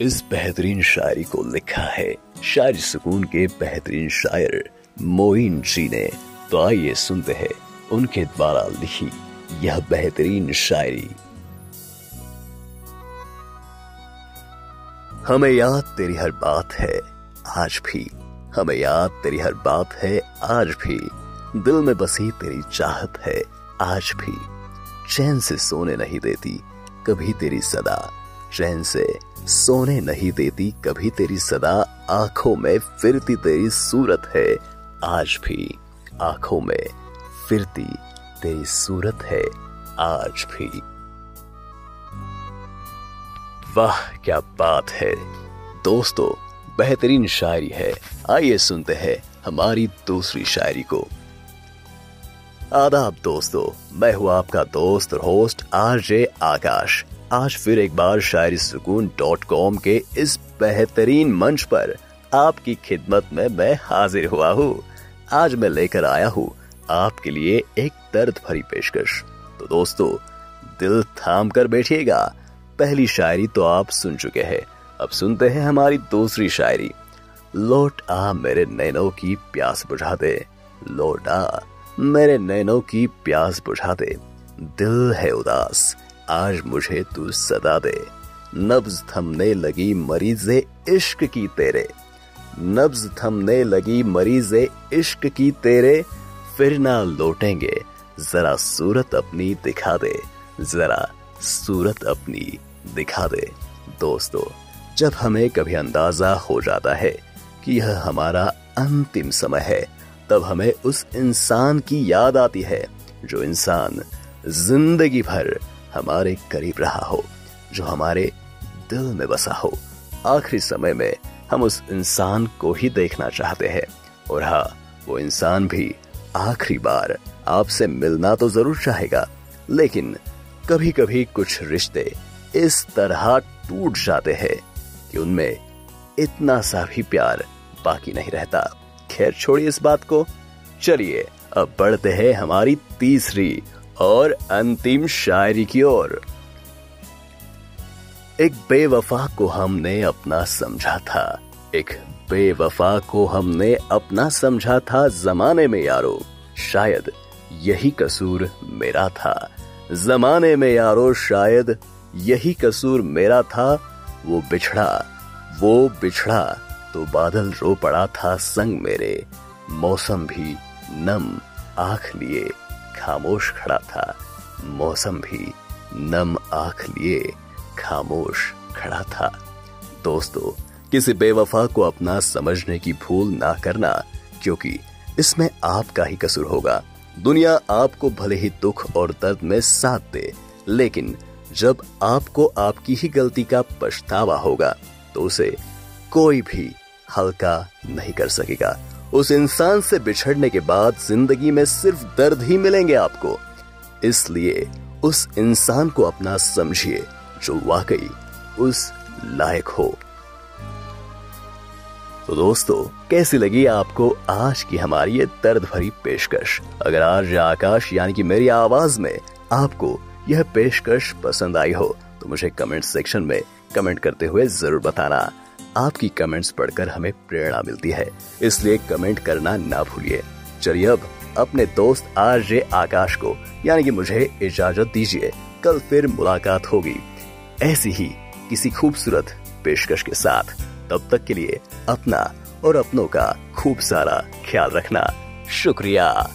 इस बेहतरीन शायरी को लिखा है। शायरी सुकून के बेहतरीन शायर मोइन जी ने। तो आइए सुनते हैं उनके द्वारा लिखी यह बेहतरीन शायरी। हमें याद तेरी हर बात है, आज भी। हमें याद तेरी हर बात है, आज भी। दिल में बसी तेरी चाहत है, आज भी। चैन से सोने नहीं देती, कभी तेरी सदा। चैन से। सोने नहीं देती, कभी तेरी सदा आँखों में फिरती तेरी सूरत है। आज भी आँखों में फिरती तेरी सूरत है। आज भी। वाह, क्या बात है। दोस्तों, बेहतरीन शायरी है। आइए सुनते हैं हमारी दूसरी शायरी को। आदाब दोस्तों, मैं हूँ आपका दोस्त और होस्ट आरजे आकाश। आज फिर एक बार शायरी सुकून डॉट कॉम के इस बेहतरीन मंच पर आपकी खिदमत में मैं हाजिर हुआ हूँ। आज मैं लेकर आया हूँ आपके लिए एक दर्द भरी पेशकश। तो दोस्तों, दिल थाम कर बैठिएगा। पहली शायरी तो आप सुन चुके हैं। अब सुनते हैं हमारी दूसरी शायरी। लौट आ मेरे नैनों की प्यास बुझा दे। लौट आ मेरे नैनों की प्यास बुझा दे। दिल है उदास, आज मुझे तू सदा दे। नब्ज थमने लगी मरीजे इश्क की तेरे। नब्ज थमने लगी मरीजे इश्क की तेरे। फिर ना लौटेंगे, जरा सूरत अपनी दिखा दे। जरा सूरत अपनी दिखा दे। दोस्तों, जब हमें कभी अंदाज़ा हो जाता है कि यह हमारा अंतिम समय है तब हमें उस इंसान की याद आती है, जो इंसान ज़िंदगी भर हमारे करीब रहा हो, जो हमारे दिल में बसा हो। आखिरी समय में हम उस इंसान को ही देखना चाहते हैं। और हाँ वो इंसान भी आखिरी बार आपसे मिलना तो ज़रूर चाहेगा, लेकिन कभी कभी कुछ रिश्ते इस तरह टूट जाते हैं कि उनमें इतना सा भी प्यार बाकी नहीं रहता। खैर छोड़िए इस बात को। चलिए, अब बढ़ते हैं हमारी तीसरी और अंतिम शायरी की ओर। एक बेवफा को हमने अपना समझा था। एक बेवफा को हमने अपना समझा था जमाने में यारो। शायद यही कसूर मेरा था। जमाने में यारो, शायद यही कसूर मेरा था। वो बिछड़ा वो बिछड़ा। तो बादल रो पड़ा था संग मेरे। मौसम भी नम आँख लिए खामोश खड़ा था। मौसम भी नम आँख लिए खामोश खड़ा था। दोस्तों, किसी बेवफा को अपना समझने की भूल ना करना, क्योंकि इसमें आपका ही कसूर होगा। दुनिया आपको भले ही दुख और दर्द में साथ दे, लेकिन जब आपको आपकी ही गलती का पछतावा होगा तो उसे कोई भी हल्का नहीं कर सकेगा। उस इंसान से बिछड़ने के बाद ज़िंदगी में सिर्फ़ दर्द ही मिलेंगे आपको। इसलिए उस इंसान को अपना समझिए, जो वाकई उस लायक हो। तो दोस्तों, कैसी लगी आपको आज की हमारी ये दर्द भरी पेशकश? अगर आज आकाश, यानी कि मेरी आवाज़ में आपको यह पेशकश पसंद आई हो तो मुझे कमेंट सेक्शन में कमेंट करते हुए ज़रूर बताना। आपकी कमेंट्स पढ़कर हमें प्रेरणा मिलती है। इसलिए कमेंट करना ना भूलिए। चलिए अब अपने दोस्त आर जे आकाश को, यानी कि मुझे इजाज़त दीजिए। कल फिर मुलाकात होगी। ऐसी ही किसी खूबसूरत पेशकश के साथ। तब तक के लिए अपना और अपनों का खूब सारा ख्याल रखना। शुक्रिया।